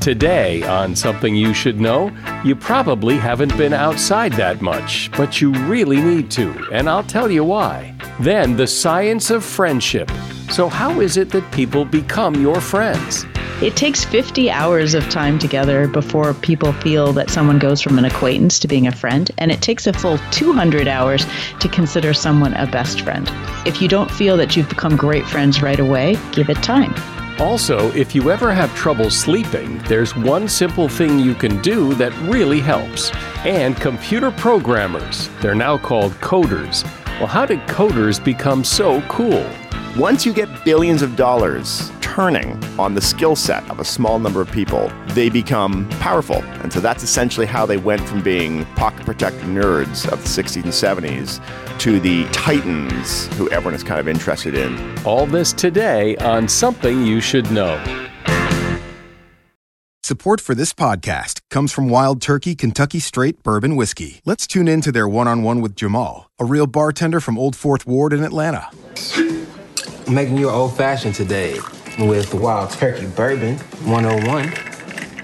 Today, on Something You Should Know, you probably haven't been outside that much, but you really need to, and I'll tell you why. Then, the science of friendship. So, how is it that people become your friends? It takes 50 hours of time together before people feel that someone goes from an acquaintance to being a friend, and it takes a full 200 hours to consider someone a best friend. If you don't feel that you've become great friends right away, give it time. Also, if you ever have trouble sleeping, there's one simple thing you can do that really helps. And computer programmers, they're now called coders. Well, how did coders become so cool? Once you get billions of dollars turning on the skill set of a small number of people, they become powerful. And so that's essentially how they went from being pocket protected nerds of the 60s and 70s to the titans who everyone is kind of interested in. All this today on Something You Should Know. Support for this podcast comes from Wild Turkey Kentucky Straight Bourbon Whiskey. Let's tune in to their one on one with Jamal, a real bartender from Old Fourth Ward in Atlanta. I'm making you an old fashioned today with Wild Turkey Bourbon 101.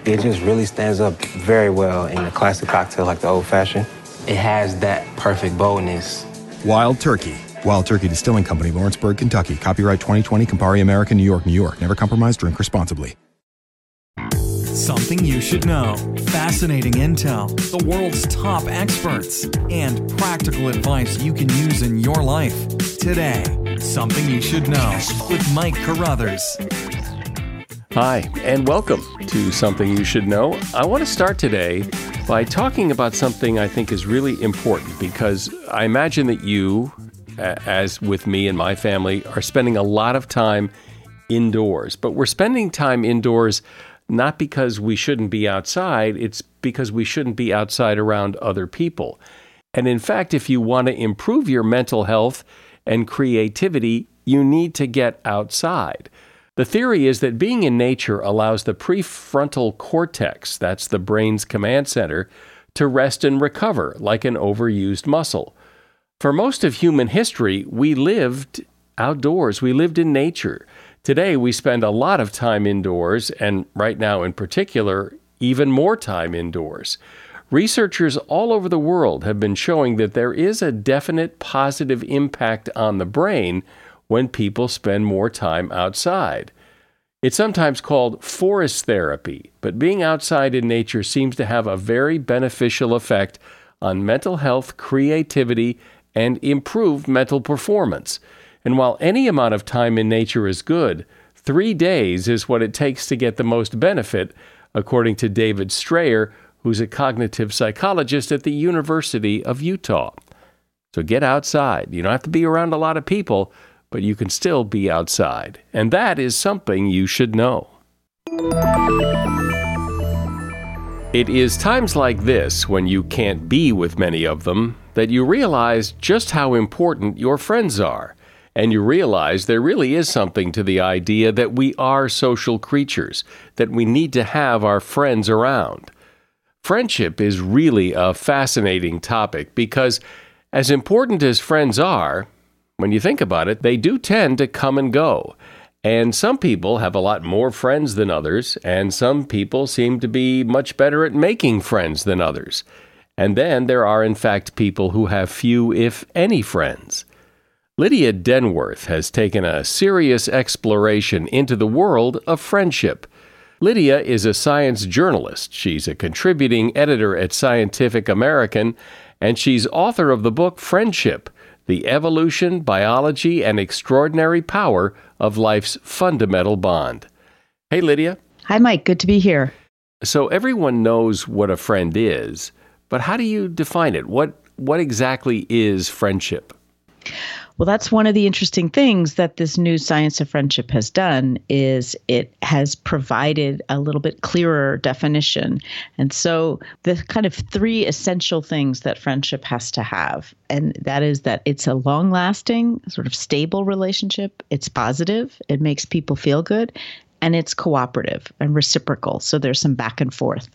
It just really stands up very well in a classic cocktail like the old fashioned. It has that perfect boldness Wild Turkey. Wild Turkey Distilling Company, Lawrenceburg, Kentucky. Copyright 2020, Campari America, New York, New York. Never compromise, drink responsibly. Something you should know. Fascinating intel, the world's top experts, and practical advice you can use in your life. Today, Something You Should Know with Mike Carruthers. Hi, and welcome to Something You Should Know. I want to start today by talking about something I think is really important because I imagine that you, as with me and my family, are spending a lot of time indoors. But we're spending time indoors not because we shouldn't be outside, it's because we shouldn't be outside around other people. And in fact, if you want to improve your mental health and creativity, you need to get outside. The theory is that being in nature allows the prefrontal cortex, that's the brain's command center, to rest and recover like an overused muscle. For most of human history, we lived outdoors, we lived in nature. Today, we spend a lot of time indoors, and right now in particular, even more time indoors. Researchers all over the world have been showing that there is a definite positive impact on the brain when people spend more time outside. It's sometimes called forest therapy, but being outside in nature seems to have a very beneficial effect on mental health, creativity, and improved mental performance. And while any amount of time in nature is good, three days is what it takes to get the most benefit, according to David Strayer, who's a cognitive psychologist at the University of Utah. So get outside. You don't have to be around a lot of people, but you can still be outside. And that is something you should know. It is times like this, when you can't be with many of them, that you realize just how important your friends are. And you realize there really is something to the idea that we are social creatures, that we need to have our friends around. Friendship is really a fascinating topic because, as important as friends are, when you think about it, they do tend to come and go. And some people have a lot more friends than others, and some people seem to be much better at making friends than others. And then there are, in fact, people who have few, if any, friends. Lydia Denworth has taken a serious exploration into the world of friendship. Lydia is a science journalist. She's a contributing editor at Scientific American, and she's author of the book Friendship the evolution, biology, and extraordinary power of life's fundamental bond. Hey, Lydia. Hi, Mike. Good to be here. So, everyone knows what a friend is, but how do you define it? What, what exactly is friendship? Well, that's one of the interesting things that this new science of friendship has done is it has provided a little bit clearer definition. And so the kind of three essential things that friendship has to have and that is that it's a long-lasting, sort of stable relationship, it's positive, it makes people feel good, and it's cooperative and reciprocal. So there's some back and forth.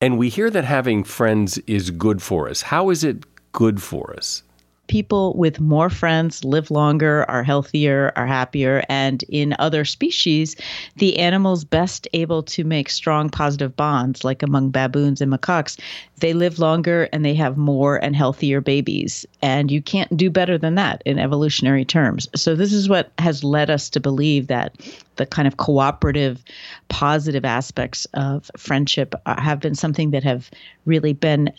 And we hear that having friends is good for us. How is it good for us? People with more friends live longer, are healthier, are happier. And in other species, the animals best able to make strong positive bonds, like among baboons and macaques, they live longer and they have more and healthier babies. And you can't do better than that in evolutionary terms. So, this is what has led us to believe that the kind of cooperative, positive aspects of friendship uh, have been something that have really been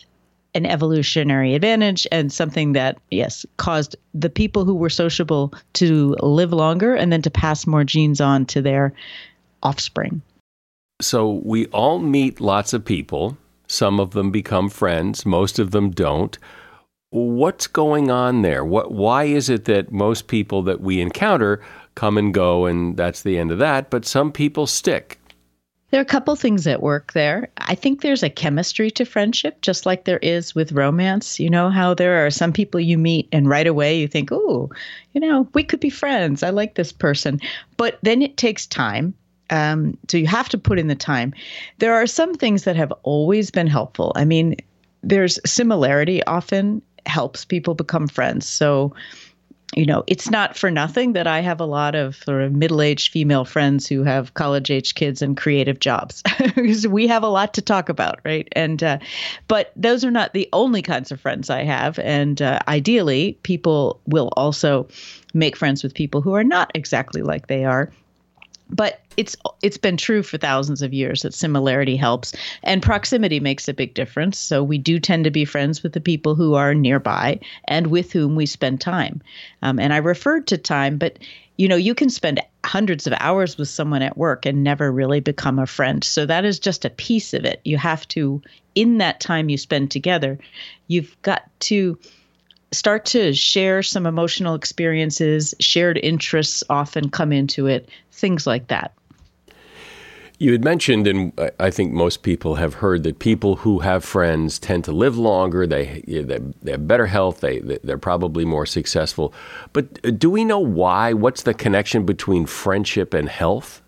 an evolutionary advantage and something that, yes, caused the people who were sociable to live longer and then to pass more genes on to their offspring. So we all meet lots of people. Some of them become friends, most of them don't. What's going on there? What, why is it that most people that we encounter come and go and that's the end of that, but some people stick? There are a couple things at work there. I think there's a chemistry to friendship, just like there is with romance. You know how there are some people you meet and right away you think, oh, you know, we could be friends. I like this person. But then it takes time. Um, so you have to put in the time. There are some things that have always been helpful. I mean, there's similarity often helps people become friends. So, you know, it's not for nothing that I have a lot of sort of middle aged female friends who have college age kids and creative jobs we have a lot to talk about, right? And, uh, but those are not the only kinds of friends I have. And uh, ideally, people will also make friends with people who are not exactly like they are but it's it's been true for thousands of years that similarity helps and proximity makes a big difference. So we do tend to be friends with the people who are nearby and with whom we spend time. Um, and i referred to time but you know you can spend hundreds of hours with someone at work and never really become a friend. So that is just a piece of it. You have to in that time you spend together you've got to start to share some emotional experiences, shared interests often come into it, things like that. You had mentioned, and I think most people have heard that people who have friends tend to live longer. They they have better health. They they're probably more successful. But uh, do we know why? What's the connection between friendship and health?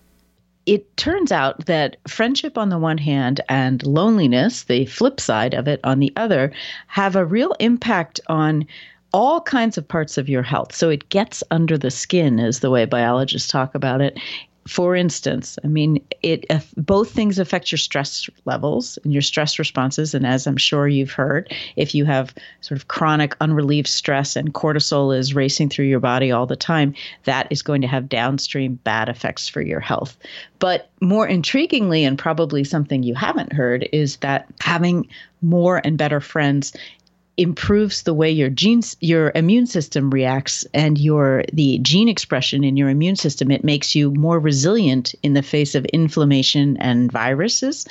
It turns out that friendship on the one hand and loneliness, the flip side of it on the other, have a real impact on all kinds of parts of your health. So it gets under the skin, is the way biologists talk about it for instance, I mean, it uh, both things affect your stress levels and your stress responses. And as I'm sure you've heard, if you have sort of chronic unrelieved stress and cortisol is racing through your body all the time, that is going to have downstream bad effects for your health. But more intriguingly, and probably something you haven't heard, is that having more and better friends improves the way your genes your immune system reacts and your the gene expression in your immune system it makes you more resilient in the face of inflammation and viruses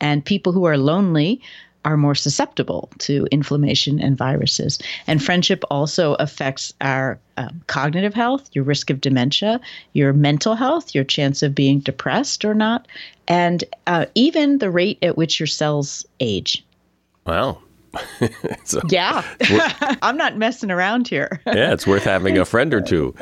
and people who are lonely are more susceptible to inflammation and viruses. And friendship also affects our um, cognitive health, your risk of dementia, your mental health, your chance of being depressed or not, and uh, even the rate at which your cells age. Wow. so, yeah, I'm not messing around here. yeah, it's worth having a friend or two.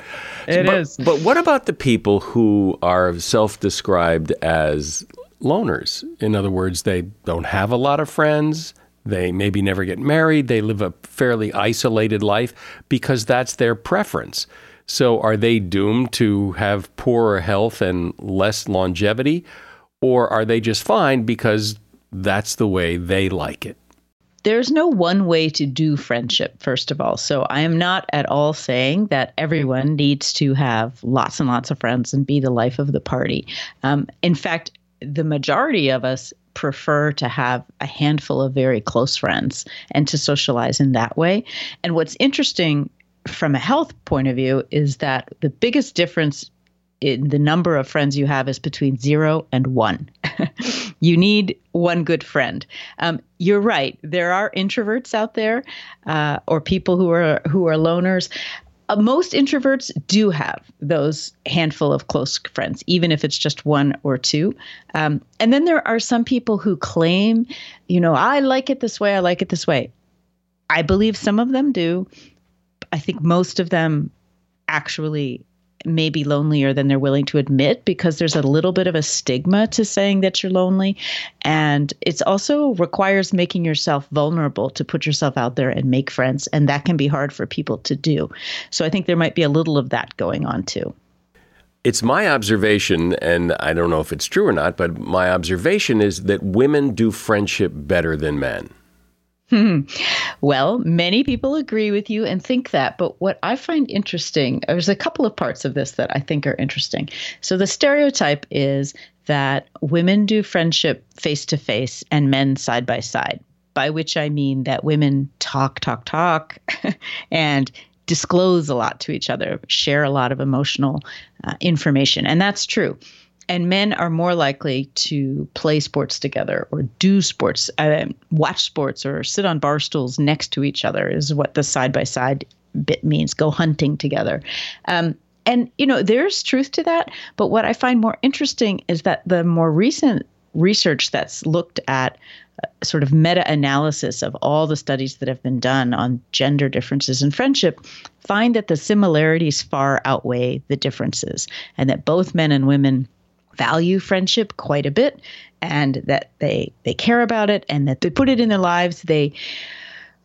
It but, is. but, what about the people who are self-described as loners? In other words, they don't have a lot of friends. They maybe never get married. They live a fairly isolated life because that's their preference. So, are they doomed to have poorer health and less longevity? Or are they just fine because that's the way they like it? There's no one way to do friendship, first of all. So I am not at all saying that everyone needs to have lots and lots of friends and be the life of the party. Um, in fact, the majority of us prefer to have a handful of very close friends and to socialize in that way. And what's interesting from a health point of view is that the biggest difference in the number of friends you have is between zero and one. you need one good friend. Um, you're right. There are introverts out there, uh, or people who are who are loners. Uh, most introverts do have those handful of close friends, even if it's just one or two. Um, and then there are some people who claim, you know, I like it this way. I like it this way. I believe some of them do. I think most of them actually may be lonelier than they're willing to admit because there's a little bit of a stigma to saying that you're lonely. And it also requires making yourself vulnerable to put yourself out there and make friends. And that can be hard for people to do. So I think there might be a little of that going on too. It's my observation, and I don't know if it's true or not, but my observation is that women do friendship better than men. Well, many people agree with you and think that. But what I find interesting, there's a couple of parts of this that I think are interesting. So the stereotype is that women do friendship face to face and men side by side, by which I mean that women talk, talk, talk, and disclose a lot to each other, share a lot of emotional uh, information. And that's true. And men are more likely to play sports together or do sports, uh, watch sports, or sit on bar stools next to each other, is what the side by side bit means go hunting together. Um, and, you know, there's truth to that. But what I find more interesting is that the more recent research that's looked at sort of meta analysis of all the studies that have been done on gender differences in friendship find that the similarities far outweigh the differences and that both men and women value friendship quite a bit and that they they care about it and that they put it in their lives they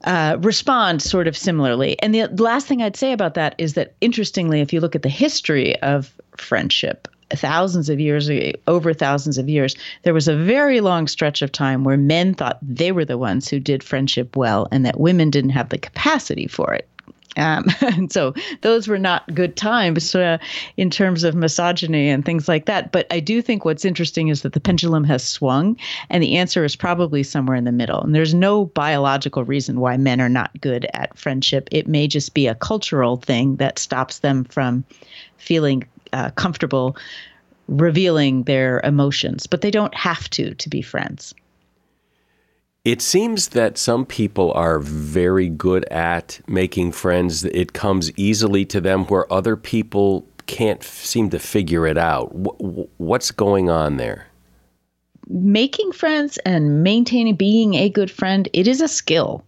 uh, respond sort of similarly. And the last thing I'd say about that is that, interestingly, if you look at the history of friendship, thousands of years, over thousands of years, there was a very long stretch of time where men thought they were the ones who did friendship well and that women didn't have the capacity for it. Um, and so those were not good times uh, in terms of misogyny and things like that. But I do think what's interesting is that the pendulum has swung, and the answer is probably somewhere in the middle. And there's no biological reason why men are not good at friendship. It may just be a cultural thing that stops them from feeling uh, comfortable revealing their emotions, but they don't have to to be friends. It seems that some people are very good at making friends. It comes easily to them where other people can't seem to figure it out. What's going on there? Making friends and maintaining being a good friend, it is a skill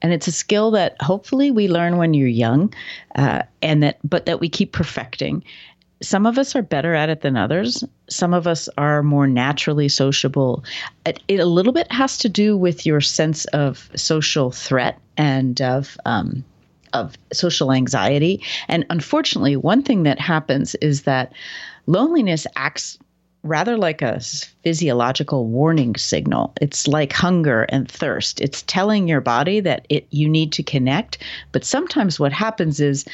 and it's a skill that hopefully we learn when you're young uh, and that but that we keep perfecting some of us are better at it than others. Some of us are more naturally sociable. It, it, a little bit has to do with your sense of social threat and of um, of social anxiety. And unfortunately, one thing that happens is that loneliness acts rather like a physiological warning signal. It's like hunger and thirst. It's telling your body that it you need to connect. But sometimes what happens is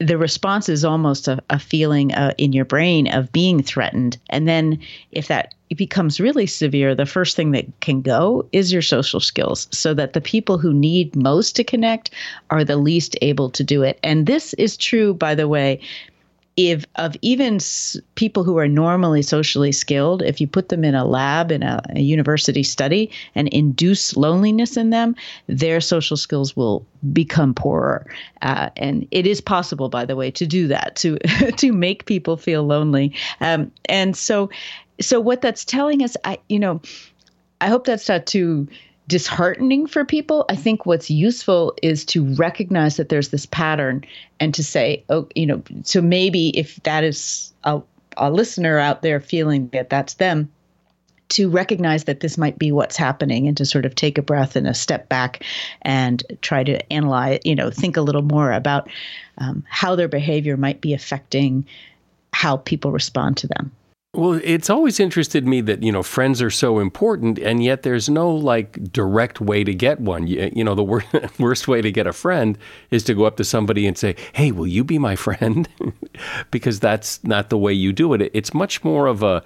the response is almost a, a feeling uh, in your brain of being threatened. And then if that becomes really severe, the first thing that can go is your social skills so that the people who need most to connect are the least able to do it. And this is true, by the way, if of even s- people who are normally socially skilled, if you put them in a lab in a, a, university study and induce loneliness in them, their social skills will become poorer. Uh, and it is possible, by the way, to do that to to make people feel lonely. Um, and so, so what that's telling us, I you know, I hope that's not too disheartening for people. I think what's useful is to recognize that there's this pattern and to say, oh, you know, so maybe if that is a, a listener out there feeling that that's them, to recognize that this might be what's happening and to sort of take a breath and a step back and try to analyze, you know, think a little more about um, how their behavior might be affecting how people respond to them. Well, it's always interested me that, you know, friends are so important, and yet there's no like direct way to get one. You, you know, the wor- worst way to get a friend is to go up to somebody and say, Hey, will you be my friend? because that's not the way you do it. It's much more of a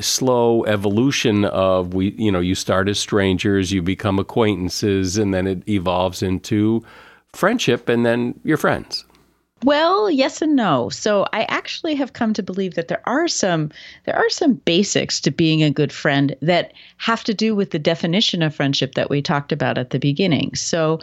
slow evolution of we, you know, you start as strangers, you become acquaintances, and then it evolves into friendship, and then you're friends. Well, yes and no. So I actually have come to believe that there are some there are some basics to being a good friend that have to do with the definition of friendship that we talked about at the beginning. So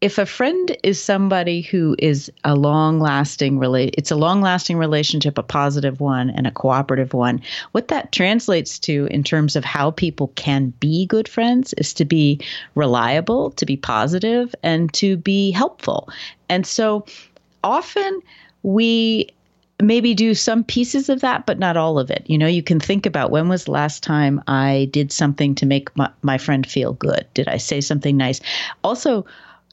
if a friend is somebody who is a long-lasting relate it's a long-lasting relationship a positive one and a cooperative one what that translates to in terms of how people can be good friends is to be reliable to be positive and to be helpful and so often we maybe do some pieces of that, but not all of it. You know, you can think about when was last time I did something to make my, my friend feel good? Did I say something nice? Also,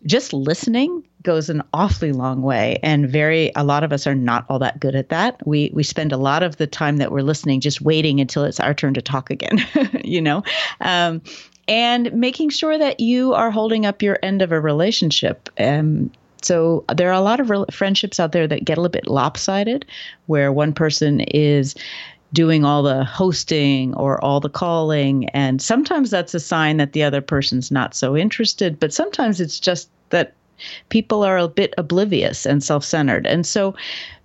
just listening goes an awfully long way and very a lot of us are not all that good at that we we spend a lot of the time that we're listening just waiting until it's our turn to talk again you know um, and making sure that you are holding up your end of a relationship um, so there are a lot of re- friendships out there that get a little bit lopsided where one person is doing all the hosting or all the calling. And sometimes that's a sign that the other person's not so interested, but sometimes it's just that people are a bit oblivious and self centered. And so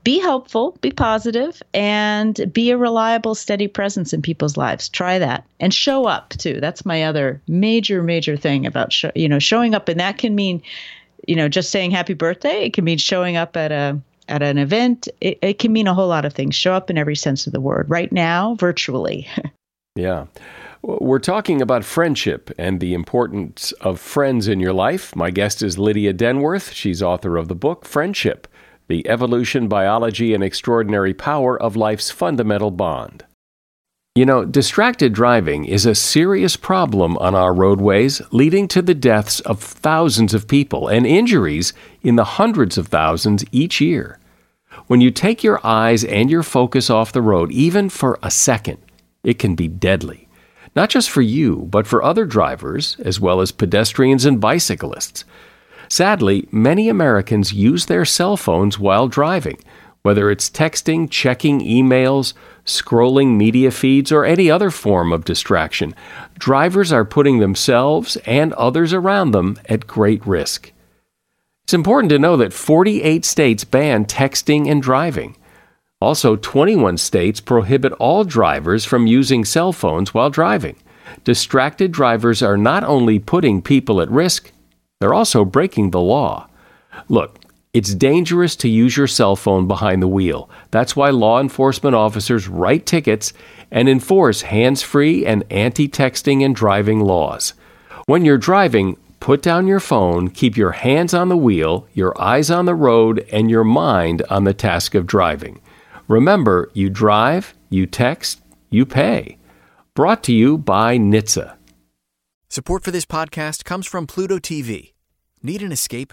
be helpful, be positive, and be a reliable, steady presence in people's lives. Try that and show up too. That's my other major, major thing about show, you know showing up, and that can mean you know just saying happy birthday. It can mean showing up at a at an event, it, it can mean a whole lot of things. Show up in every sense of the word. Right now, virtually. yeah. We're talking about friendship and the importance of friends in your life. My guest is Lydia Denworth. She's author of the book Friendship The Evolution, Biology, and Extraordinary Power of Life's Fundamental Bond. You know, distracted driving is a serious problem on our roadways, leading to the deaths of thousands of people and injuries in the hundreds of thousands each year. When you take your eyes and your focus off the road, even for a second, it can be deadly. Not just for you, but for other drivers, as well as pedestrians and bicyclists. Sadly, many Americans use their cell phones while driving, whether it's texting, checking emails, scrolling media feeds, or any other form of distraction, drivers are putting themselves and others around them at great risk. It's important to know that 48 states ban texting and driving. Also, 21 states prohibit all drivers from using cell phones while driving. Distracted drivers are not only putting people at risk, they're also breaking the law. Look, it's dangerous to use your cell phone behind the wheel. That's why law enforcement officers write tickets and enforce hands free and anti texting and driving laws. When you're driving, put down your phone, keep your hands on the wheel, your eyes on the road, and your mind on the task of driving. Remember, you drive, you text, you pay. Brought to you by NHTSA. Support for this podcast comes from Pluto TV. Need an escape?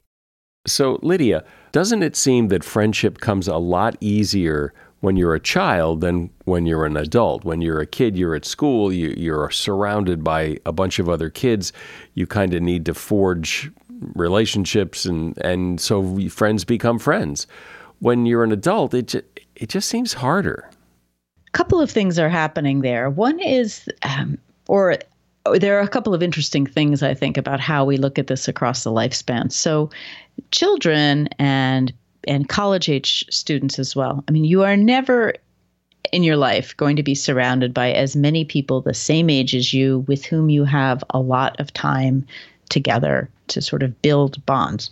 So, Lydia, doesn't it seem that friendship comes a lot easier when you're a child than when you're an adult? When you're a kid, you're at school, you, you're surrounded by a bunch of other kids. You kind of need to forge relationships, and, and so friends become friends. When you're an adult, it, just, it just seems harder. A couple of things are happening there. One is, um, or there are a couple of interesting things I think about how we look at this across the lifespan. So, children and and college age students as well. I mean, you are never in your life going to be surrounded by as many people the same age as you with whom you have a lot of time together to sort of build bonds.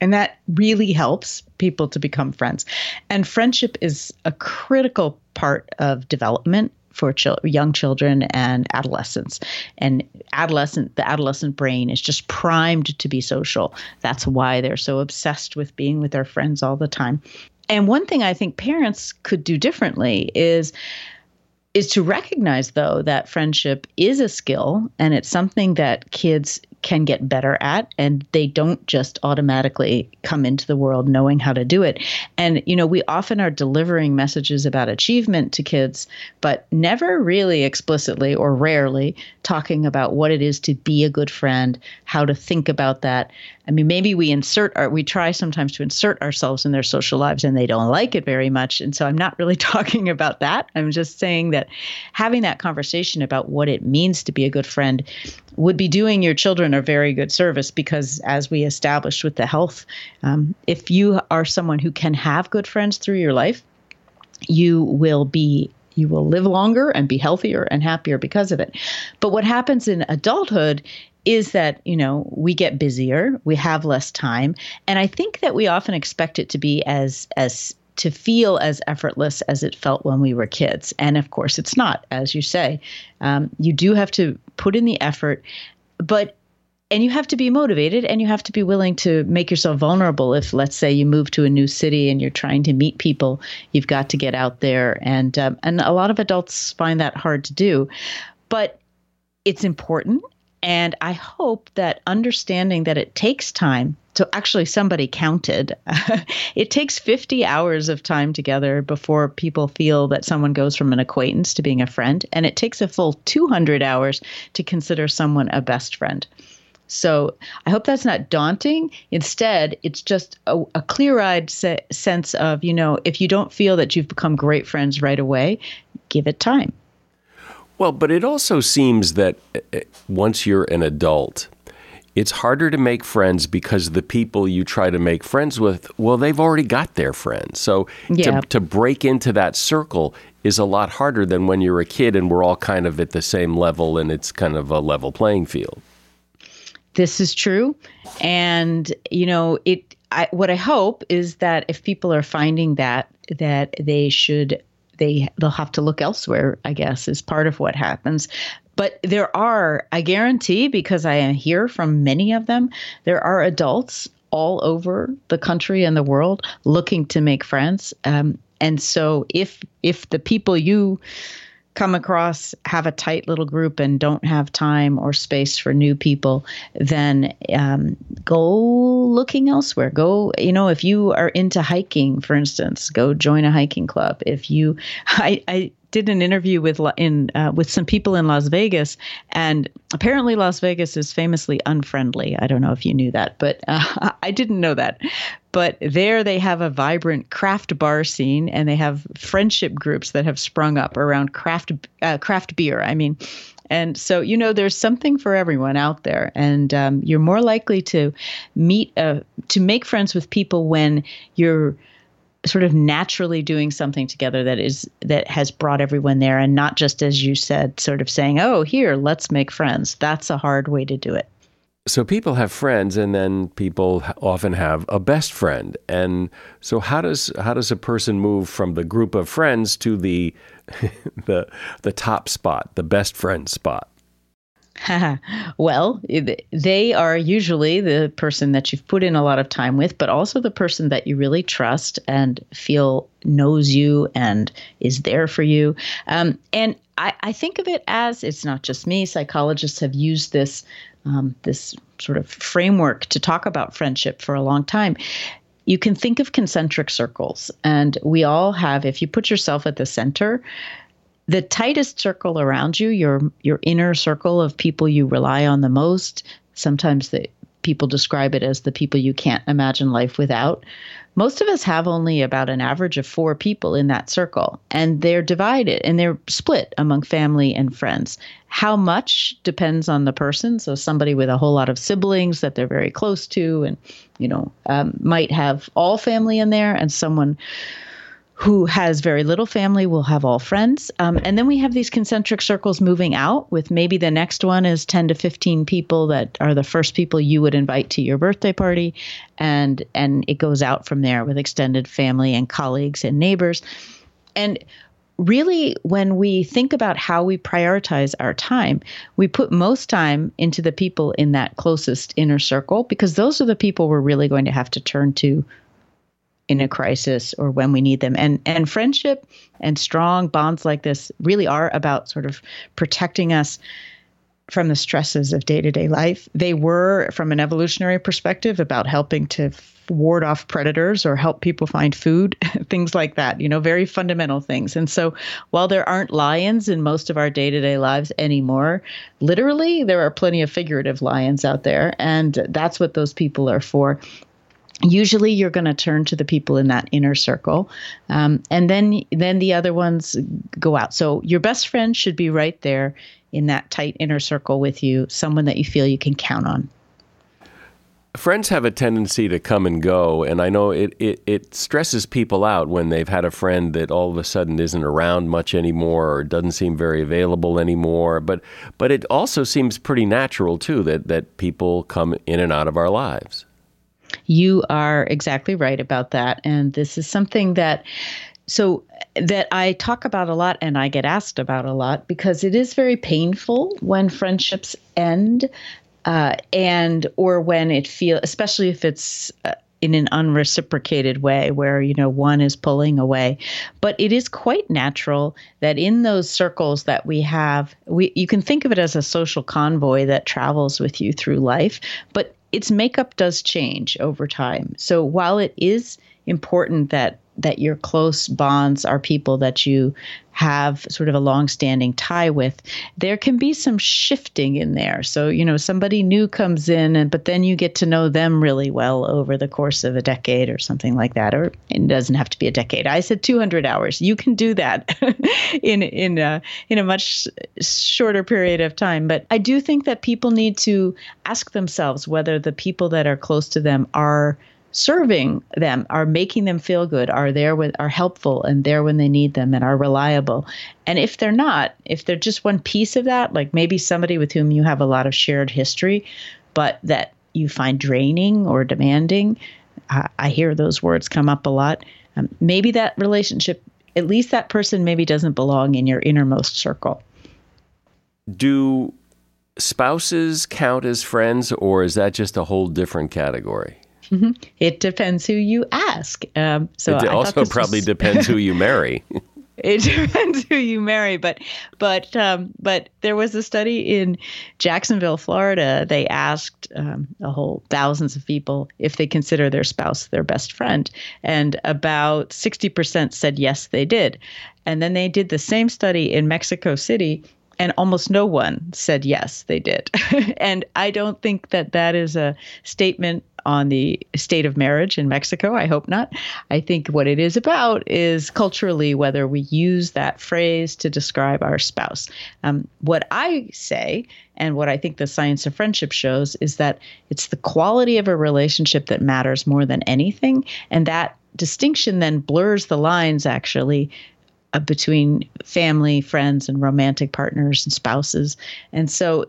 And that really helps people to become friends. And friendship is a critical part of development for young children and adolescents. And adolescent, the adolescent brain is just primed to be social. That's why they're so obsessed with being with their friends all the time. And one thing I think parents could do differently is is to recognize though that friendship is a skill and it's something that kids can get better at and they don't just automatically come into the world knowing how to do it. And you know, we often are delivering messages about achievement to kids, but never really explicitly or rarely talking about what it is to be a good friend, how to think about that. I mean, maybe we insert our we try sometimes to insert ourselves in their social lives and they don't like it very much. And so I'm not really talking about that. I'm just saying that having that conversation about what it means to be a good friend would be doing your children a very good service because, as we established with the health, um, if you are someone who can have good friends through your life, you will be you will live longer and be healthier and happier because of it. But what happens in adulthood is that you know we get busier we have less time and i think that we often expect it to be as as to feel as effortless as it felt when we were kids. And of course it's not as you say. Um, you do have to put in the effort but and you have to be motivated and you have to be willing to make yourself vulnerable. If let's say you move to a new city and you're trying to meet people you've got to get out there. And um, and a lot of adults find that hard to do. But it's important and i hope that understanding that it takes time so actually somebody counted it takes 50 hours of time together before people feel that someone goes from an acquaintance to being a friend and it takes a full 200 hours to consider someone a best friend so I hope that's not daunting. Instead, it's just a, a clear eyed se- sense of, you know, if you don't feel that you've become great friends right away, give it time. Well, but it also seems that uh, once you're an adult, it's harder to make friends because the people you try to make friends with, well, they've already got their friends. So yeah. to, to break into that circle is a lot harder than when you're a kid and we're all kind of at the same level and it's kind of a level playing field this is true and you know it I, what i hope is that if people are finding that that they should they they'll have to look elsewhere i guess is part of what happens but there are i guarantee because i hear from many of them there are adults all over the country and the world looking to make friends um, and so if if the people you come across have a tight little group and don't have time or space for new people, then um, go looking elsewhere. Go, you know, if you are into hiking, for instance, go join a hiking club. If you, I, I did an interview with in uh, with some people in Las Vegas, and apparently Las Vegas is famously unfriendly. I don't know if you knew that, but uh, I didn't know that. But there they have a vibrant craft bar scene, and they have friendship groups that have sprung up around craft uh, craft beer. I mean. And so, you know, there's something for everyone out there, and um, you're more likely to meet, uh, to make friends with people when you're sort of naturally doing something together that is that has brought everyone there and not just as you said sort of saying oh here let's make friends. That's a hard way to do it. So people have friends and then people often have a best friend. And so how does how does a person move from the group of friends to the the the top spot the best friend spot well, they are usually the person that you've put in a lot of time with, but also the person that you really trust and feel knows you and is there for you. Um, and I, I, think of it as it's not just me. Psychologists have used this um, this sort of framework to talk about friendship for a long time. You can think of concentric circles, and we all have. If you put yourself at the center, the tightest circle around you, your your inner circle of people you rely on the most, sometimes the people describe it as the people you can't imagine life without. Most of us have only about an average of four people in that circle, and they're divided and they're split among family and friends. How much depends on the person. So, somebody with a whole lot of siblings that they're very close to, and you know, um, might have all family in there, and someone who has very little family will have all friends. Um, and then we have these concentric circles moving out, with maybe the next one is 10 to 15 people that are the first people you would invite to your birthday party. And, and it goes out from there with extended family and colleagues and neighbors. And really, when we think about how we prioritize our time, we put most time into the people in that closest inner circle because those are the people we're really going to have to turn to in a crisis or when we need them. And and friendship and strong bonds like this really are about sort of protecting us from the stresses of day-to-day life. They were from an evolutionary perspective about helping to ward off predators or help people find food, things like that, you know, very fundamental things. And so while there aren't lions in most of our day-to-day lives anymore, literally there are plenty of figurative lions out there and that's what those people are for usually you're going to turn to the people in that inner circle um, and then then the other ones go out so your best friend should be right there in that tight inner circle with you someone that you feel you can count on friends have a tendency to come and go, and I know it, it, it stresses people out when they've had a friend that all of a sudden isn't around much anymore or doesn't seem very available anymore. But but it also seems pretty natural too that that people come in and out of our lives. You are exactly right about that, and this is something that so that I talk about a lot and I get asked about a lot because it is very painful when friendships end uh, and or when it feel especially if it's uh, in an unreciprocated way where you know one is pulling away. But it is quite natural that in those circles that we have we you can think of it as a social convoy that travels with you through life but its makeup does change over time. So while it is important that that your close bonds are people that you have sort of a long-standing tie with there can be some shifting in there. So you know somebody new comes in and but then you get to know them really well over the course of a decade or something like that or it doesn't have to be a decade. I said 200 hours. You can do that in in a, in a much shorter period of time. But i do think that people need to ask themselves whether the people that are close to them are serving them, are making them feel good, are there with are helpful and there when they need them and are reliable. And if they're not, if they're just one piece of that, like maybe somebody with whom you have a lot of shared history, but that you find draining or demanding, I, I hear those words come up a lot. Um, maybe that relationship, at least that person maybe doesn't belong in your innermost circle. Do spouses count as friends, or is that just a whole different category? Mm-hmm. It depends who you ask. Um, so it also probably was... depends who you marry. it depends who you marry, but but um, but there was a study in Jacksonville, Florida. They asked um, a whole thousands of people if they consider their spouse their best friend, and about sixty percent said yes, they did. And then they did the same study in Mexico City, and almost no one said yes, they did. and I don't think that that is a statement on the state of marriage in Mexico. I hope not. I think what it is about is culturally whether we use that phrase to describe our spouse. Um, what I say, and what I think the science of friendship shows, is that it's the quality of a relationship that matters more than anything. And that distinction then blurs the lines actually uh, between family, friends, and romantic partners and spouses. And so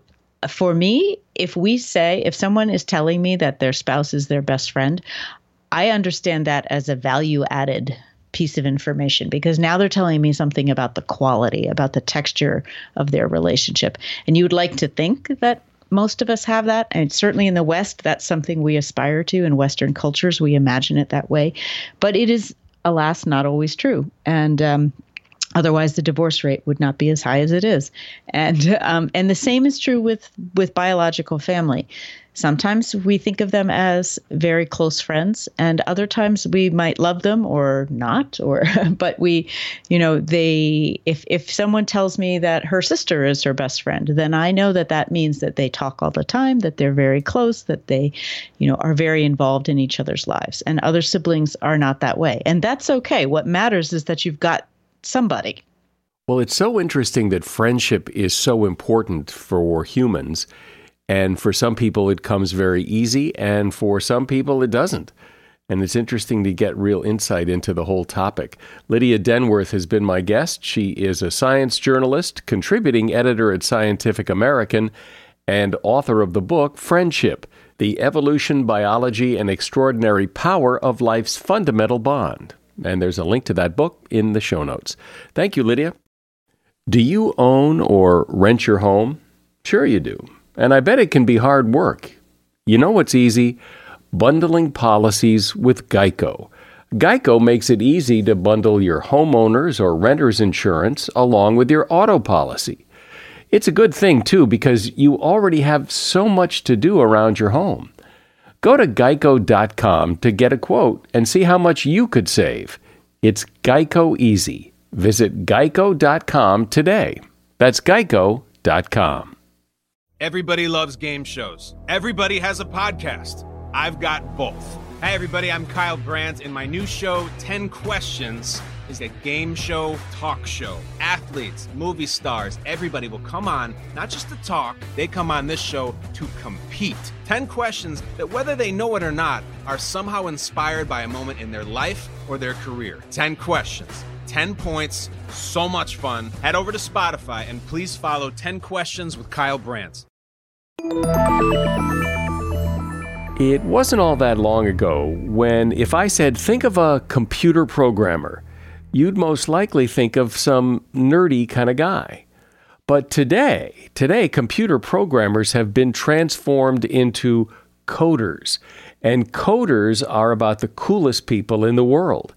for me, if we say, if someone is telling me that their spouse is their best friend, I understand that as a value added piece of information because now they're telling me something about the quality, about the texture of their relationship. And you would like to think that most of us have that. And certainly in the West, that's something we aspire to. In Western cultures, we imagine it that way. But it is, alas, not always true. And um, Otherwise, the divorce rate would not be as high as it is, and um, and the same is true with with biological family. Sometimes we think of them as very close friends, and other times we might love them or not. Or, but we, you know, they. If if someone tells me that her sister is her best friend, then I know that that means that they talk all the time, that they're very close, that they, you know, are very involved in each other's lives. And other siblings are not that way, and that's okay. What matters is that you've got somebody. Well, it's so interesting that friendship is so important for humans. And for some people, it comes very easy, and for some people, it doesn't. And it's interesting to get real insight into the whole topic. Lydia Denworth has been my guest. She is a science journalist, contributing editor at Scientific American, and author of the book Friendship The Evolution, Biology, and Extraordinary Power of Life's Fundamental Bond. And there's a link to that book in the show notes. Thank you, Lydia. Do you own or rent your home? Sure, you do. And I bet it can be hard work. You know what's easy? Bundling policies with Geico. Geico makes it easy to bundle your homeowner's or renter's insurance along with your auto policy. It's a good thing, too, because you already have so much to do around your home. Go to geico.com to get a quote and see how much you could save. It's Geico Easy. Visit geico.com today. That's geico.com. Everybody loves game shows. Everybody has a podcast. I've got both. Hey, everybody, I'm Kyle Brandt. In my new show, 10 Questions is a game show talk show. Athletes, movie stars, everybody will come on, not just to talk, they come on this show to compete. 10 questions that, whether they know it or not, are somehow inspired by a moment in their life or their career. 10 questions. 10 points, so much fun. Head over to Spotify and please follow 10 Questions with Kyle Brandt. It wasn't all that long ago when, if I said, think of a computer programmer, you'd most likely think of some nerdy kind of guy. But today, today, computer programmers have been transformed into coders. And coders are about the coolest people in the world.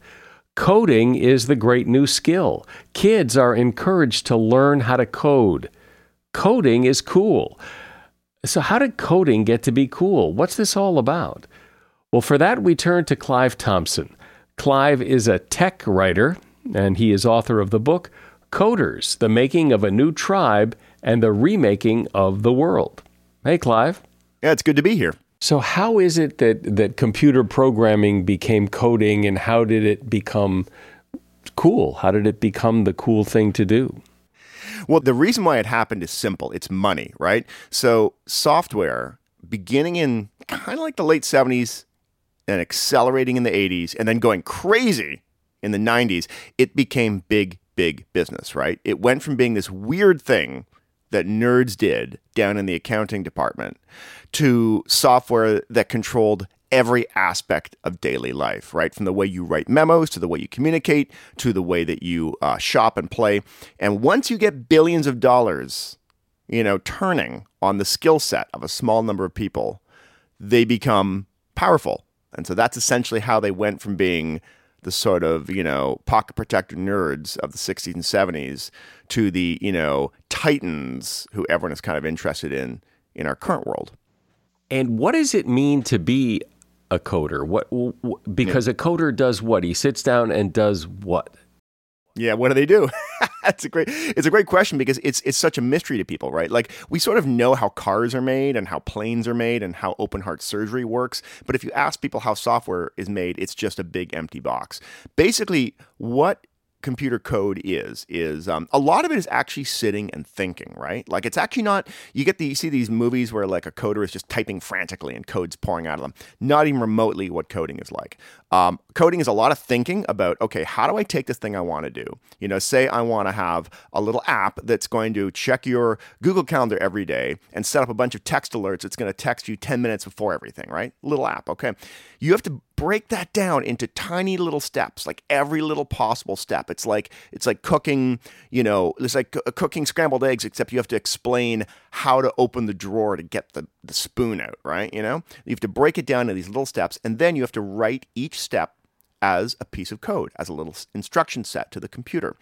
Coding is the great new skill. Kids are encouraged to learn how to code. Coding is cool. So, how did coding get to be cool? What's this all about? Well, for that, we turn to Clive Thompson. Clive is a tech writer, and he is author of the book Coders The Making of a New Tribe and the Remaking of the World. Hey, Clive. Yeah, it's good to be here. So, how is it that, that computer programming became coding, and how did it become cool? How did it become the cool thing to do? Well, the reason why it happened is simple it's money, right? So, software beginning in kind of like the late 70s and accelerating in the 80s and then going crazy in the 90s, it became big, big business, right? It went from being this weird thing that nerds did down in the accounting department to software that controlled every aspect of daily life, right? From the way you write memos to the way you communicate to the way that you uh, shop and play. And once you get billions of dollars, you know, turning on the skill set of a small number of people, they become powerful. And so that's essentially how they went from being the sort of, you know, pocket protector nerds of the 60s and 70s to the, you know, titans who everyone is kind of interested in in our current world. And what does it mean to be a coder? What because yeah. a coder does what? He sits down and does what? Yeah, what do they do? That's a great it's a great question because it's it's such a mystery to people, right? Like we sort of know how cars are made and how planes are made and how open heart surgery works, but if you ask people how software is made, it's just a big empty box. Basically, what computer code is is um, a lot of it is actually sitting and thinking right? Like it's actually not you get the you see these movies where like a coder is just typing frantically and code's pouring out of them. Not even remotely what coding is like. Um, coding is a lot of thinking about okay how do i take this thing i want to do? You know say i want to have a little app that's going to check your google calendar every day and set up a bunch of text alerts it's going to text you 10 minutes before everything right? Little app okay? You have to break that down into tiny little steps, like every little possible step. It's like it's like cooking, you know, it's like uh, cooking scrambled eggs, except you have to explain how to open the drawer to get the, the spoon out, right? You know, you have to break it down into these little steps, and then you have to write each step as a piece of code, as a little instruction set to the computer.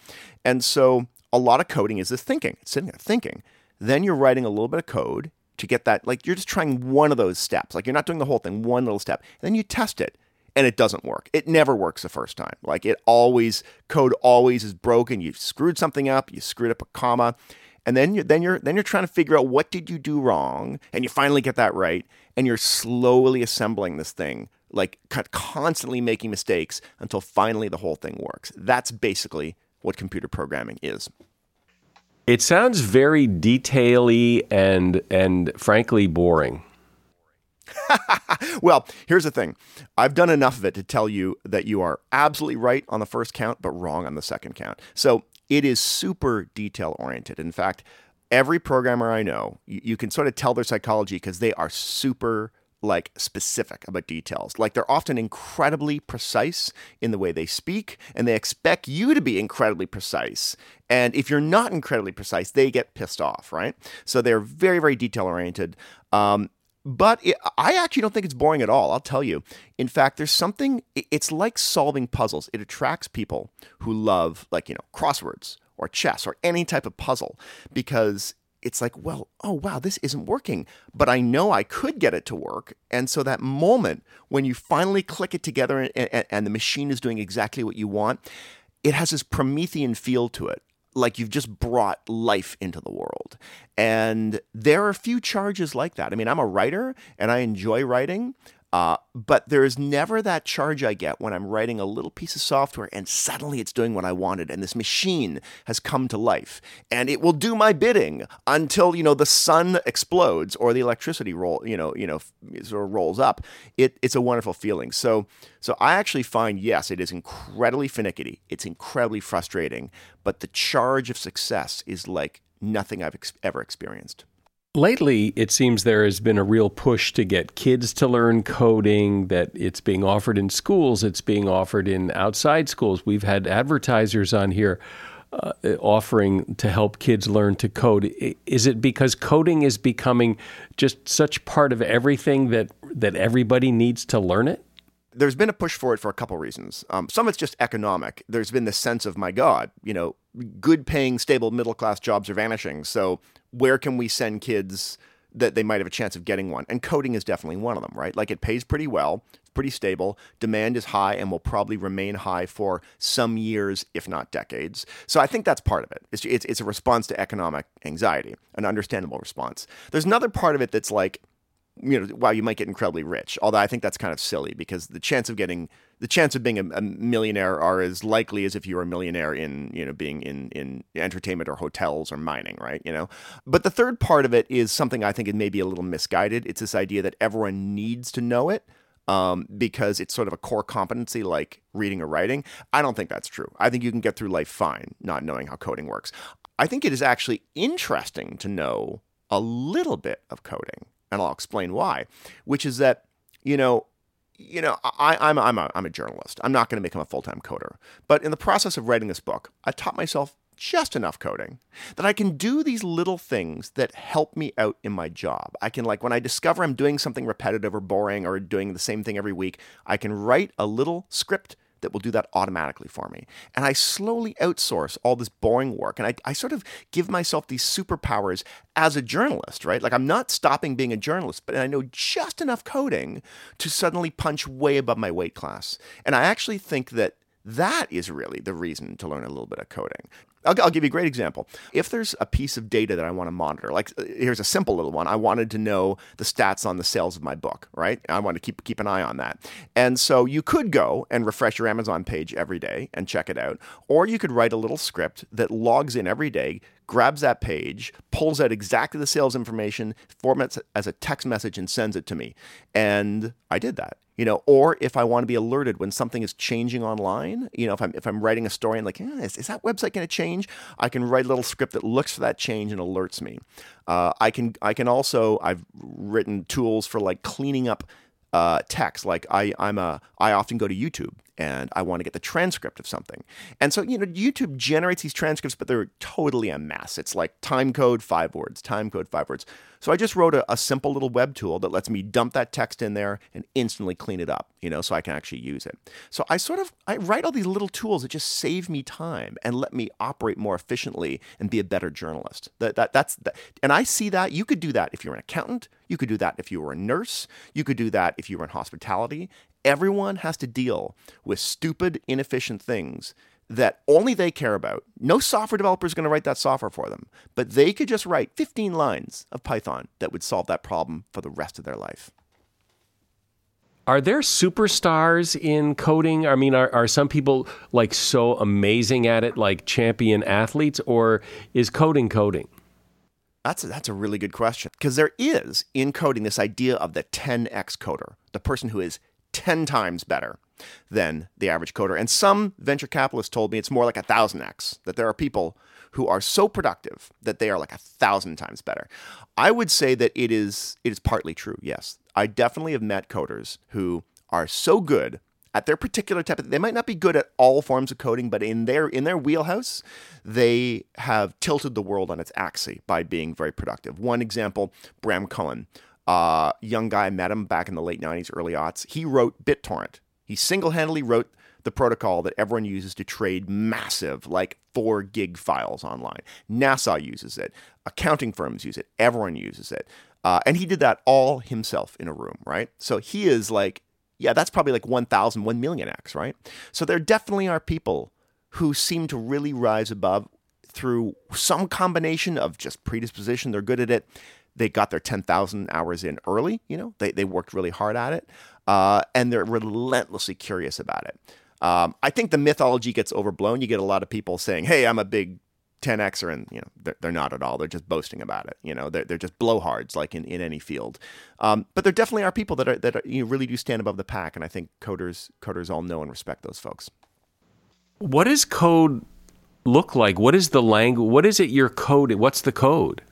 And so a lot of coding is this thinking. It's sitting there thinking. Then you're writing a little bit of code to get that, like you're just trying one of those steps. Like you're not doing the whole thing, one little step. And then you test it and it doesn't work. It never works the first time. Like it always code always is broken. You screwed something up. You screwed up a comma, and then you then you're then you're trying to figure out what did you do wrong, and you finally get that right, and you're slowly assembling this thing, like constantly making mistakes until finally the whole thing works. That's basically what computer programming is. It sounds very detaily and and frankly boring. well, here's the thing. I've done enough of it to tell you that you are absolutely right on the first count, but wrong on the second count. So it is super detail oriented. In fact, every programmer I know, you, you can sort of tell their psychology because they are super like specific about details. Like they're often incredibly precise in the way they speak, and they expect you to be incredibly precise. And if you're not incredibly precise, they get pissed off, right? So they're very, very detail oriented. Um, but it, I actually don't think it's boring at all. I'll tell you. In fact, there's something, it's like solving puzzles. It attracts people who love, like, you know, crosswords or chess or any type of puzzle because it's like, well, oh, wow, this isn't working, but I know I could get it to work. And so that moment when you finally click it together and, and, and the machine is doing exactly what you want, it has this Promethean feel to it like you've just brought life into the world. And there are a few charges like that. I mean, I'm a writer and I enjoy writing. Uh, but there is never that charge I get when I'm writing a little piece of software and suddenly it's doing what I wanted and this machine has come to life and it will do my bidding until you know the sun explodes or the electricity roll you know you know sort of rolls up. It, it's a wonderful feeling. So so I actually find yes, it is incredibly finicky. It's incredibly frustrating, but the charge of success is like nothing I've ex- ever experienced. Lately, it seems there has been a real push to get kids to learn coding, that it's being offered in schools, it's being offered in outside schools. We've had advertisers on here uh, offering to help kids learn to code. Is it because coding is becoming just such part of everything that, that everybody needs to learn it? there's been a push for it for a couple reasons. Um, some of it's just economic. There's been this sense of, my God, you know, good paying, stable middle class jobs are vanishing. So where can we send kids that they might have a chance of getting one? And coding is definitely one of them, right? Like it pays pretty well, it's pretty stable, demand is high, and will probably remain high for some years, if not decades. So I think that's part of it. It's, it's, it's a response to economic anxiety, an understandable response. There's another part of it that's like, you know, wow, you might get incredibly rich. Although I think that's kind of silly because the chance of getting the chance of being a, a, millionaire are as likely as if you were a millionaire in you know being in in entertainment or hotels or mining, right? You know, but the third part of it is something I think it may be a little misguided. It's this idea that everyone needs to know it. Um, because it's sort of a core competency like reading or writing. I don't think that's true. I think you can get through life fine not knowing how coding works. I think it is actually interesting to know a little bit of coding and I'll explain why, which is that, you know, you know, I, am I'm, I'm, a, I'm a journalist. I'm not going to become a full time coder. But in the process of writing this book, I taught myself just enough coding that I can do these little things that help me out in my job. I can, like, when I discover I'm doing something repetitive or boring or doing the same thing every week, I can write a little script that will do that automatically for me. And I slowly outsource all this boring work. And I, I sort of give myself these superpowers as a journalist, right? Like I'm not stopping being a journalist, but I know just enough coding to suddenly punch way above my weight class. And I actually think that that is really the reason to learn a little bit of coding. I'll, I'll, give you a great example. If there's a piece of data that I want to monitor, like uh, here's a simple little one. I wanted to know the stats on the sales of my book, right? I want to keep keep an eye on that. And so you could go and refresh your Amazon page every day and check it out, or you could write a little script that logs in every day, grabs that page, pulls out exactly the sales information, formats it as a text message, and sends it to me. And I did that you know or if i want to be alerted when something is changing online you know if i'm if i'm writing a story and like eh, is, is, that website going to change i can write a little script that looks for that change and alerts me uh, i can i can also i've written tools for like cleaning up uh, text. Like I, I'm a, I often go to YouTube and I want to get the transcript of something. And so, you know, YouTube generates these transcripts, but they're totally a mess. It's like time code, five words, time code, five words. So I just wrote a, a, simple little web tool that lets me dump that text in there and instantly clean it up, you know, so I can actually use it. So I sort of, I write all these little tools that just save me time and let me operate more efficiently and be a better journalist. That, that, that's, that. and I see that you could do that if you're an accountant. You could do that if you were a nurse. You could do that if you were in hospitality. Everyone has to deal with stupid, inefficient things that only they care about. No software developer is going to write that software for them, but they could just write 15 lines of Python that would solve that problem for the rest of their life. Are there superstars in coding? I mean, are, are some people like so amazing at it, like champion athletes, or is coding coding? That's a, that's a really good question because there is in coding this idea of the 10x coder, the person who is 10 times better than the average coder. And some venture capitalists told me it's more like a thousand X, that there are people who are so productive that they are like a thousand times better. I would say that it is it is partly true, yes. I definitely have met coders who are so good at their particular type of they might not be good at all forms of coding, but in their in their wheelhouse, they have tilted the world on its axis by being very productive. One example, Bram Cohen. Uh, young guy, met him back in the late 90s, early aughts. He wrote BitTorrent, he single handedly wrote the protocol that everyone uses to trade massive, like four gig files online. NASA uses it, accounting firms use it, everyone uses it. Uh, and he did that all himself in a room, right? So he is like, yeah, that's probably like 1,000, 1 million X, right? So there definitely are people who seem to really rise above through some combination of just predisposition, they're good at it. They got their 10,000 hours in early. You know, they, they worked really hard at it, uh, and they're relentlessly curious about it. Um, I think the mythology gets overblown. You get a lot of people saying, "Hey, I'm a big 10xer," and you know they're, they're not at all. They're just boasting about it. You know, they're, they're just blowhards like in, in any field. Um, but there definitely are people that are that are, you know, really do stand above the pack, and I think coders coders all know and respect those folks. What does code look like? What is the language? What is it your code? What's the code?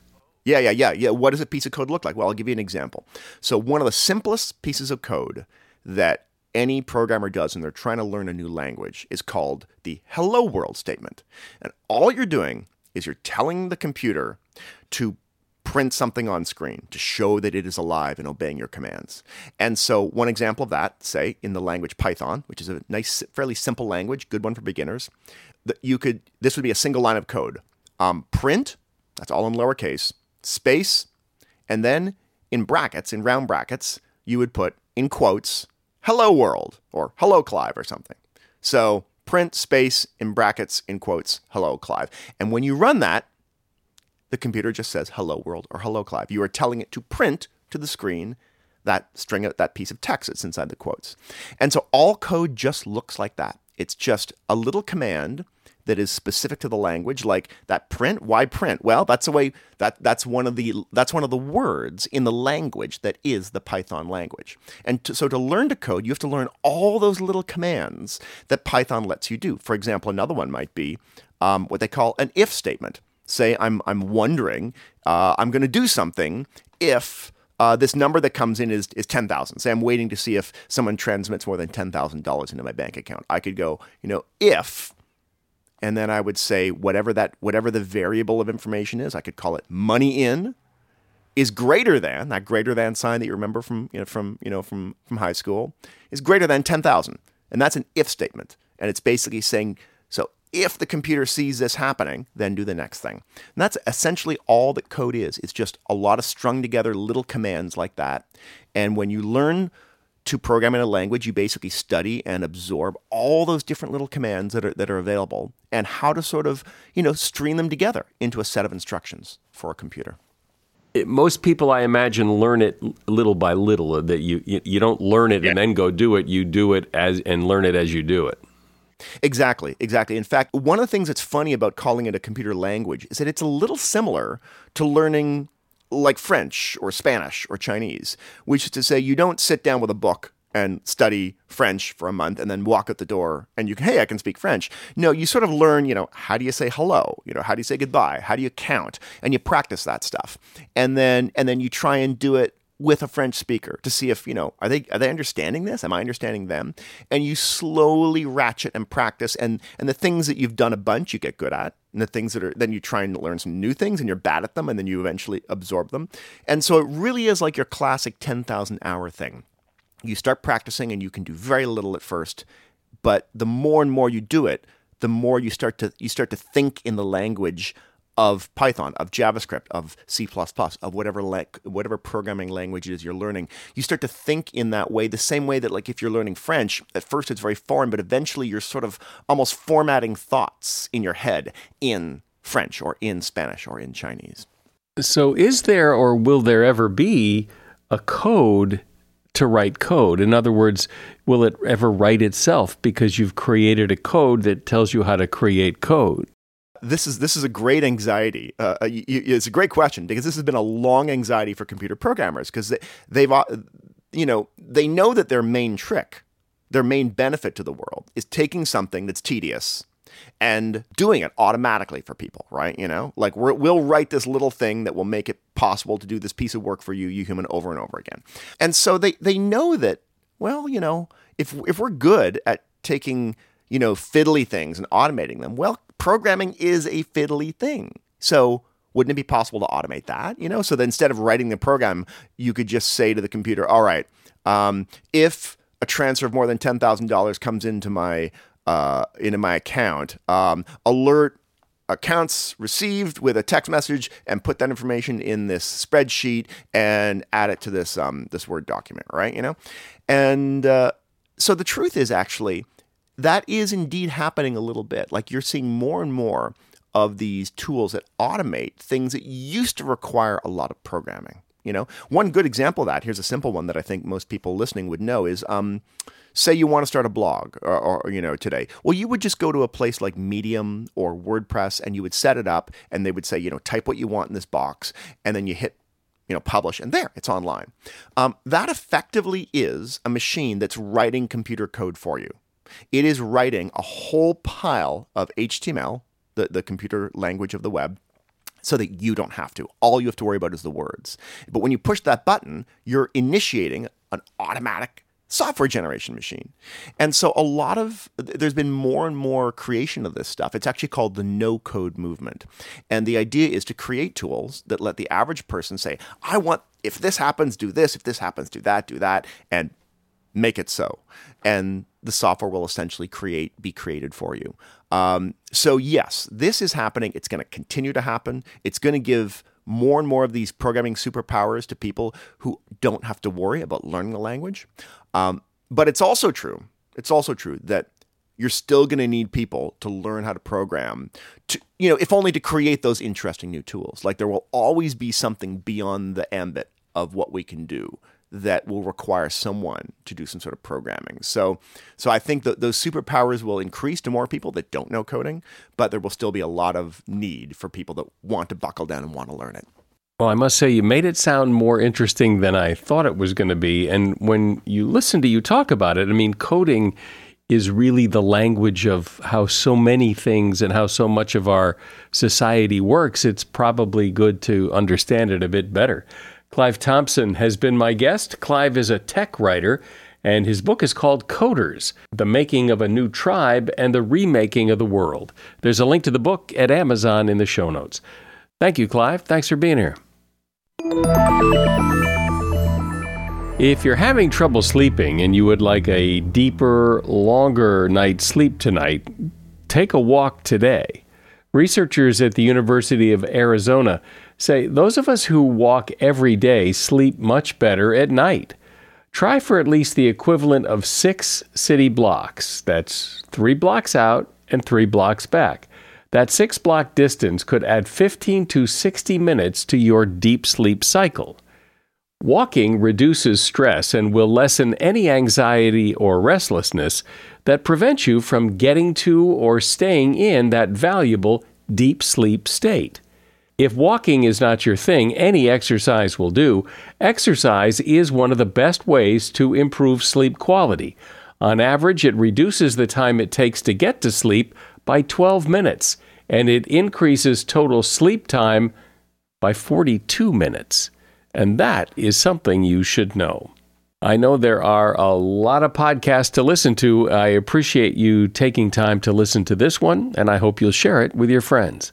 Yeah, yeah, yeah, yeah. What does a piece of code look like? Well, I'll give you an example. So one of the simplest pieces of code that any programmer does when they're trying to learn a new language is called the hello world statement. And all you're doing is you're telling the computer to print something on screen to show that it is alive and obeying your commands. And so, one example of that, say in the language Python, which is a nice, fairly simple language, good one for beginners, that you could this would be a single line of code. Um, print, that's all in lowercase, space, and then in brackets, in round brackets, you would put in quotes hello world or hello Clive or something. So print space in brackets in quotes hello Clive. And when you run that, the computer just says hello world or hello Clive. You are telling it to print to the screen that string that piece of text that's inside the quotes. And so all code just looks like that. It's just a little command that is specific to the language, like that print. Why print? Well, that's a way that that's one of the that's one of the words in the language that is the Python language. And to, so to learn to code, you have to learn all those little commands that Python lets you do. For example, another one might be um, what they call an if statement. Say I'm I'm wondering uh, I'm going to do something if uh, this number that comes in is, is 10,000. Say I'm waiting to see if someone transmits more than $10,000 into my bank account. I could go, you know, if and then I would say whatever that whatever the variable of information is, I could call it money in is greater than that greater than sign that you remember from you know from you know from from high school is greater than 10,000. And that's an if statement. And it's basically saying so if the computer sees this happening, then do the next thing. And that's essentially all that code is. It's just a lot of strung together little commands like that. And when you learn to program in a language, you basically study and absorb all those different little commands that are that are available and how to sort of, you know, string them together into a set of instructions for a computer. It, most people, I imagine, learn it little by little. Uh, that you you, you don't learn it yeah. and then go do it. You do it as and learn it as you do it. Exactly, exactly. In fact, one of the things that's funny about calling it a computer language is that it's a little similar to learning like French or Spanish or Chinese, which is to say, you don't sit down with a book and study French for a month and then walk out the door and you can, hey, I can speak French. No, you sort of learn, you know, how do you say hello? You know, how do you say goodbye? How do you count? And you practice that stuff. And then and then you try and do it with a French speaker to see if, you know, are they are they understanding this? Am I understanding them? And you slowly ratchet and practice and and the things that you've done a bunch you get good at. And the things that are then you try and learn some new things and you're bad at them and then you eventually absorb them. And so it really is like your classic 10,000 hour thing. You start practicing and you can do very little at first, but the more and more you do it, the more you start to you start to think in the language of Python, of JavaScript, of C++, of whatever whatever programming language it is you're learning. You start to think in that way, the same way that like if you're learning French, at first it's very foreign, but eventually you're sort of almost formatting thoughts in your head in French or in Spanish or in Chinese. So is there or will there ever be a code to write code? In other words, will it ever write itself because you've created a code that tells you how to create code? This is this is a great anxiety. Uh, uh it's a great question because this has been a long anxiety for computer programmers because they, they've you know they know that their main trick, their main benefit to the world is taking something that's tedious and doing it automatically for people, right? You know, like we will write this little thing that will make it possible to do this piece of work for you, you human, over and over again. And so they they know that, well, you know, if if we're good at taking you know fiddly things and automating them, well, programming is a fiddly thing. So wouldn't it be possible to automate that? You know, so that instead of writing the program, you could just say to the computer, all right, um, if a transfer of more than ten thousand dollars comes into my uh, into my account, um, alert accounts received with a text message and put that information in this spreadsheet and add it to this um, this word document, right? You know, and uh, so the truth is actually that is indeed happening a little bit. Like you're seeing more and more of these tools that automate things that used to require a lot of programming. You know, one good example of that, here's a simple one that I think most people listening would know is um, say you want to start a blog or, or, you know today well you would just go to a place like medium or wordpress and you would set it up and they would say you know type what you want in this box and then you hit you know publish and there it's online um, that effectively is a machine that's writing computer code for you it is writing a whole pile of html the, the computer language of the web so that you don't have to. All you have to worry about is the words. But when you push that button, you're initiating an automatic software generation machine. And so a lot of there's been more and more creation of this stuff. It's actually called the no code movement. And the idea is to create tools that let the average person say, I want if this happens, do this, if this happens, do that, do that, and make it so. And the software will essentially create be created for you. Um, so yes, this is happening. It's going to continue to happen. It's going to give more and more of these programming superpowers to people who don't have to worry about learning the language. Um, but it's also true. It's also true that you're still going to need people to learn how to program to you know if only to create those interesting new tools like there will always be something beyond the ambit of what we can do that will require someone to do some sort of programming so so i think that those superpowers will increase to more people that don't know coding but there will still be a lot of need for people that want to buckle down and want to learn it well, I must say, you made it sound more interesting than I thought it was going to be. And when you listen to you talk about it, I mean, coding is really the language of how so many things and how so much of our society works. It's probably good to understand it a bit better. Clive Thompson has been my guest. Clive is a tech writer, and his book is called Coders The Making of a New Tribe and the Remaking of the World. There's a link to the book at Amazon in the show notes. Thank you, Clive. Thanks for being here. If you're having trouble sleeping and you would like a deeper, longer night's sleep tonight, take a walk today. Researchers at the University of Arizona say those of us who walk every day sleep much better at night. Try for at least the equivalent of six city blocks. That's three blocks out and three blocks back. That six block distance could add 15 to 60 minutes to your deep sleep cycle. Walking reduces stress and will lessen any anxiety or restlessness that prevent you from getting to or staying in that valuable deep sleep state. If walking is not your thing, any exercise will do. Exercise is one of the best ways to improve sleep quality. On average, it reduces the time it takes to get to sleep by 12 minutes, and it increases total sleep time by 42 minutes. And that is something you should know. I know there are a lot of podcasts to listen to. I appreciate you taking time to listen to this one, and I hope you'll share it with your friends.